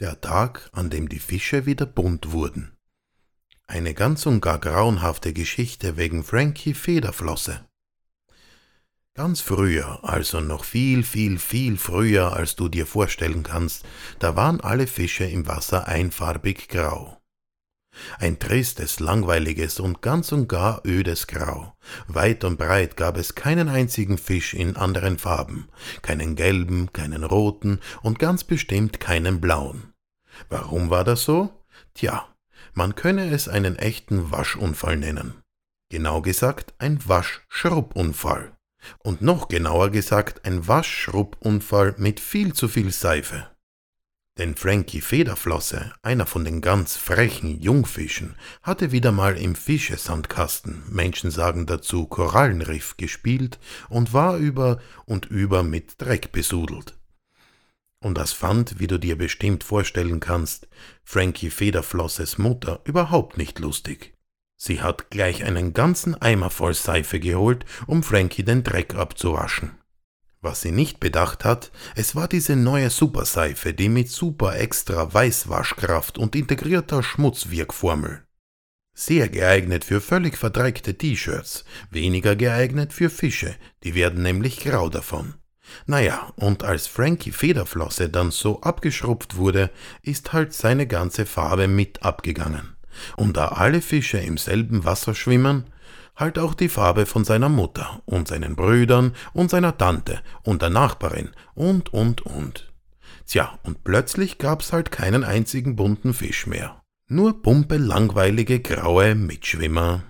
Der Tag, an dem die Fische wieder bunt wurden. Eine ganz und gar grauenhafte Geschichte wegen Frankie Federflosse. Ganz früher, also noch viel, viel, viel früher, als du dir vorstellen kannst, da waren alle Fische im Wasser einfarbig grau. Ein tristes, langweiliges und ganz und gar ödes Grau. Weit und breit gab es keinen einzigen Fisch in anderen Farben, keinen gelben, keinen roten und ganz bestimmt keinen blauen. Warum war das so? Tja, man könne es einen echten Waschunfall nennen. Genau gesagt ein Waschschrubunfall. Und noch genauer gesagt ein Waschschrubunfall mit viel zu viel Seife. Denn Frankie Federflosse, einer von den ganz frechen Jungfischen, hatte wieder mal im Fischesandkasten, Menschen sagen dazu Korallenriff, gespielt und war über und über mit Dreck besudelt. Und das fand, wie du dir bestimmt vorstellen kannst, Frankie Federflosses Mutter überhaupt nicht lustig. Sie hat gleich einen ganzen Eimer voll Seife geholt, um Frankie den Dreck abzuwaschen. Was sie nicht bedacht hat, es war diese neue Superseife, die mit super extra Weißwaschkraft und integrierter Schmutzwirkformel. Sehr geeignet für völlig verdreckte T-Shirts, weniger geeignet für Fische, die werden nämlich grau davon. Naja, und als Frankie Federflosse dann so abgeschrupft wurde, ist halt seine ganze Farbe mit abgegangen. Und da alle Fische im selben Wasser schwimmen, halt auch die Farbe von seiner Mutter und seinen Brüdern und seiner Tante und der Nachbarin und, und, und. Tja, und plötzlich gab's halt keinen einzigen bunten Fisch mehr. Nur pumpe langweilige graue Mitschwimmer.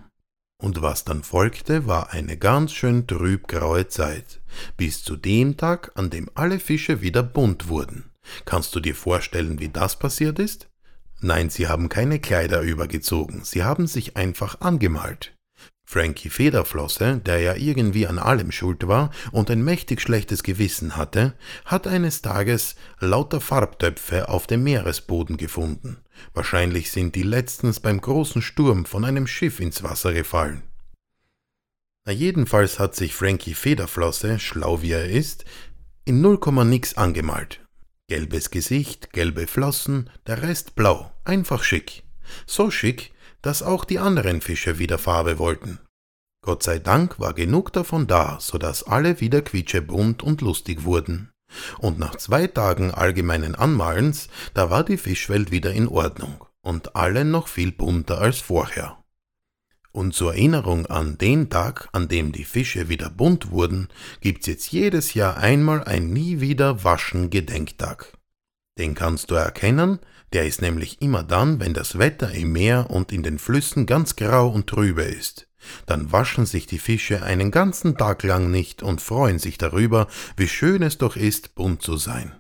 Und was dann folgte, war eine ganz schön trübgraue Zeit, bis zu dem Tag, an dem alle Fische wieder bunt wurden. Kannst du dir vorstellen, wie das passiert ist? Nein, sie haben keine Kleider übergezogen, sie haben sich einfach angemalt. Frankie Federflosse, der ja irgendwie an allem schuld war und ein mächtig schlechtes Gewissen hatte, hat eines Tages lauter Farbtöpfe auf dem Meeresboden gefunden. Wahrscheinlich sind die letztens beim großen Sturm von einem Schiff ins Wasser gefallen. Na jedenfalls hat sich Frankie Federflosse, schlau wie er ist, in null Komma nix angemalt. Gelbes Gesicht, gelbe Flossen, der Rest blau, einfach schick. So schick, dass auch die anderen Fische wieder Farbe wollten. Gott sei Dank war genug davon da, so dass alle wieder quietschebunt und lustig wurden. Und nach zwei Tagen allgemeinen Anmalens, da war die Fischwelt wieder in Ordnung und alle noch viel bunter als vorher. Und zur Erinnerung an den Tag, an dem die Fische wieder bunt wurden, gibt's jetzt jedes Jahr einmal ein Nie wieder waschen Gedenktag. Den kannst du erkennen, der ist nämlich immer dann, wenn das Wetter im Meer und in den Flüssen ganz grau und trübe ist. Dann waschen sich die Fische einen ganzen Tag lang nicht und freuen sich darüber, wie schön es doch ist, bunt zu sein.